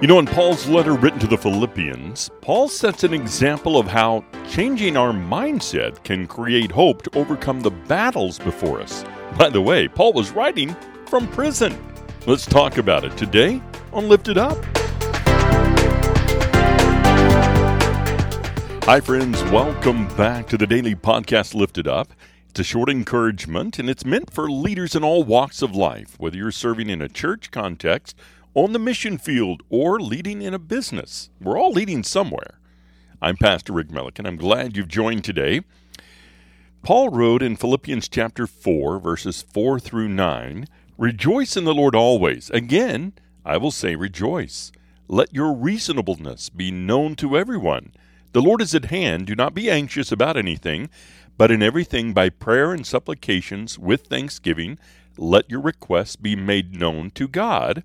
You know, in Paul's letter written to the Philippians, Paul sets an example of how changing our mindset can create hope to overcome the battles before us. By the way, Paul was writing from prison. Let's talk about it today on Lifted Up. Hi, friends. Welcome back to the daily podcast Lifted Up. It's a short encouragement, and it's meant for leaders in all walks of life, whether you're serving in a church context on the mission field, or leading in a business. We're all leading somewhere. I'm Pastor Rick Milliken. I'm glad you've joined today. Paul wrote in Philippians chapter 4, verses 4 through 9 Rejoice in the Lord always. Again, I will say rejoice. Let your reasonableness be known to everyone. The Lord is at hand. Do not be anxious about anything, but in everything by prayer and supplications with thanksgiving, let your requests be made known to God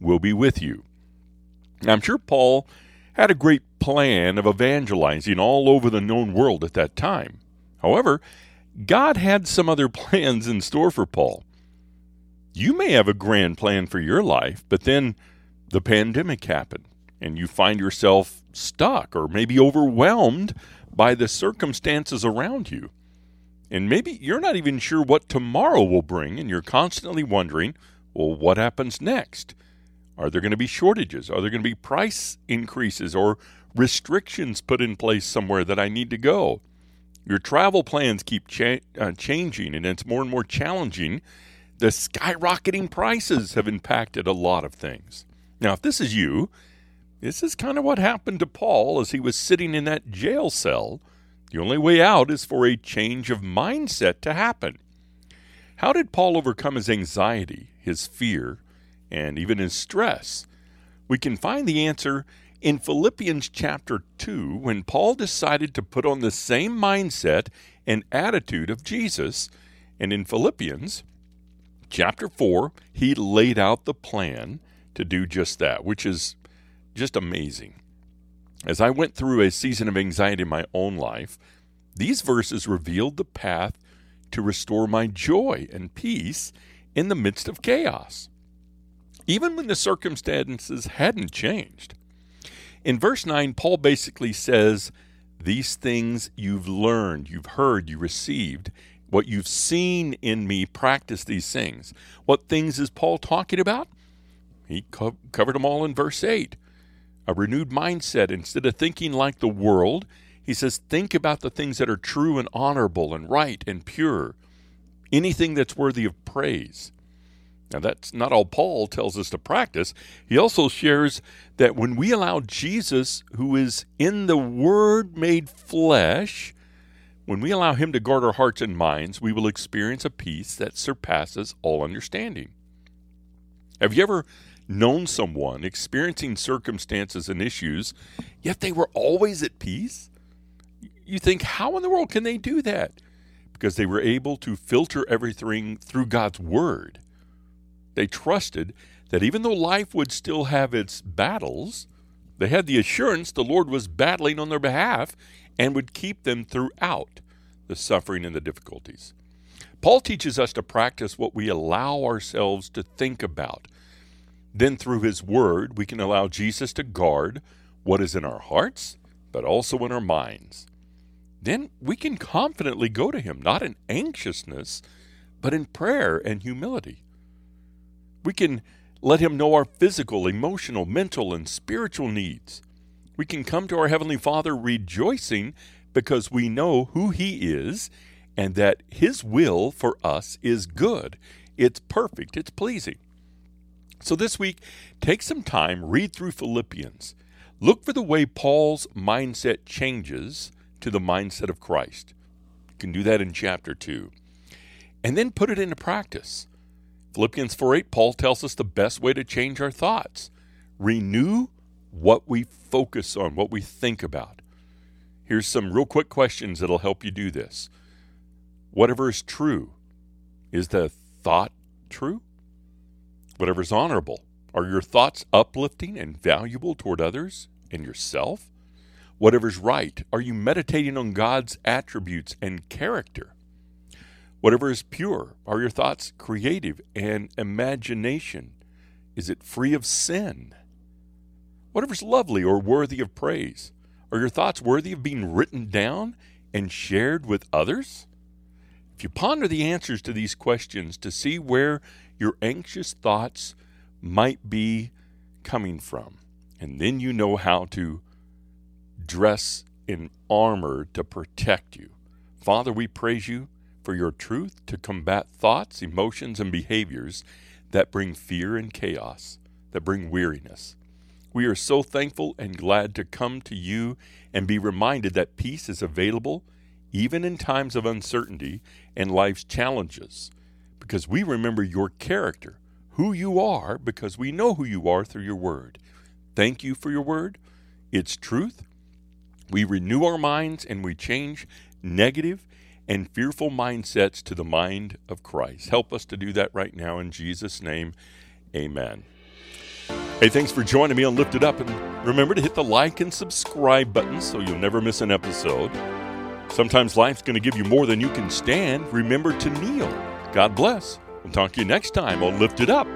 will be with you. Now, I'm sure Paul had a great plan of evangelizing all over the known world at that time. However, God had some other plans in store for Paul. You may have a grand plan for your life, but then the pandemic happened and you find yourself stuck or maybe overwhelmed by the circumstances around you. And maybe you're not even sure what tomorrow will bring, and you're constantly wondering, well, what happens next? Are there going to be shortages? Are there going to be price increases or restrictions put in place somewhere that I need to go? Your travel plans keep cha- uh, changing and it's more and more challenging. The skyrocketing prices have impacted a lot of things. Now, if this is you, this is kind of what happened to Paul as he was sitting in that jail cell. The only way out is for a change of mindset to happen. How did Paul overcome his anxiety, his fear, and even in stress? We can find the answer in Philippians chapter 2 when Paul decided to put on the same mindset and attitude of Jesus. And in Philippians chapter 4, he laid out the plan to do just that, which is just amazing. As I went through a season of anxiety in my own life, these verses revealed the path to restore my joy and peace in the midst of chaos even when the circumstances hadn't changed. In verse 9, Paul basically says, These things you've learned, you've heard, you received, what you've seen in me, practice these things. What things is Paul talking about? He co- covered them all in verse 8. A renewed mindset. Instead of thinking like the world, he says, think about the things that are true and honorable and right and pure, anything that's worthy of praise. Now, that's not all Paul tells us to practice. He also shares that when we allow Jesus, who is in the Word made flesh, when we allow Him to guard our hearts and minds, we will experience a peace that surpasses all understanding. Have you ever known someone experiencing circumstances and issues, yet they were always at peace? You think, how in the world can they do that? Because they were able to filter everything through God's Word. They trusted that even though life would still have its battles, they had the assurance the Lord was battling on their behalf and would keep them throughout the suffering and the difficulties. Paul teaches us to practice what we allow ourselves to think about. Then, through his word, we can allow Jesus to guard what is in our hearts, but also in our minds. Then we can confidently go to him, not in anxiousness, but in prayer and humility. We can let Him know our physical, emotional, mental, and spiritual needs. We can come to our Heavenly Father rejoicing because we know who He is and that His will for us is good. It's perfect, it's pleasing. So this week, take some time, read through Philippians. Look for the way Paul's mindset changes to the mindset of Christ. You can do that in chapter 2. And then put it into practice. Philippians 4 8, Paul tells us the best way to change our thoughts renew what we focus on, what we think about. Here's some real quick questions that'll help you do this. Whatever is true, is the thought true? Whatever is honorable, are your thoughts uplifting and valuable toward others and yourself? Whatever's right, are you meditating on God's attributes and character? Whatever is pure, are your thoughts creative and imagination? Is it free of sin? Whatever's lovely or worthy of praise, are your thoughts worthy of being written down and shared with others? If you ponder the answers to these questions to see where your anxious thoughts might be coming from, and then you know how to dress in armor to protect you. Father, we praise you for your truth to combat thoughts, emotions, and behaviors that bring fear and chaos, that bring weariness. We are so thankful and glad to come to you and be reminded that peace is available even in times of uncertainty and life's challenges, because we remember your character, who you are, because we know who you are through your word. Thank you for your word. It's truth. We renew our minds and we change negative and fearful mindsets to the mind of Christ. Help us to do that right now in Jesus' name. Amen. Hey, thanks for joining me on Lifted Up. And remember to hit the like and subscribe buttons so you'll never miss an episode. Sometimes life's going to give you more than you can stand. Remember to kneel. God bless. We'll talk to you next time on Lifted Up.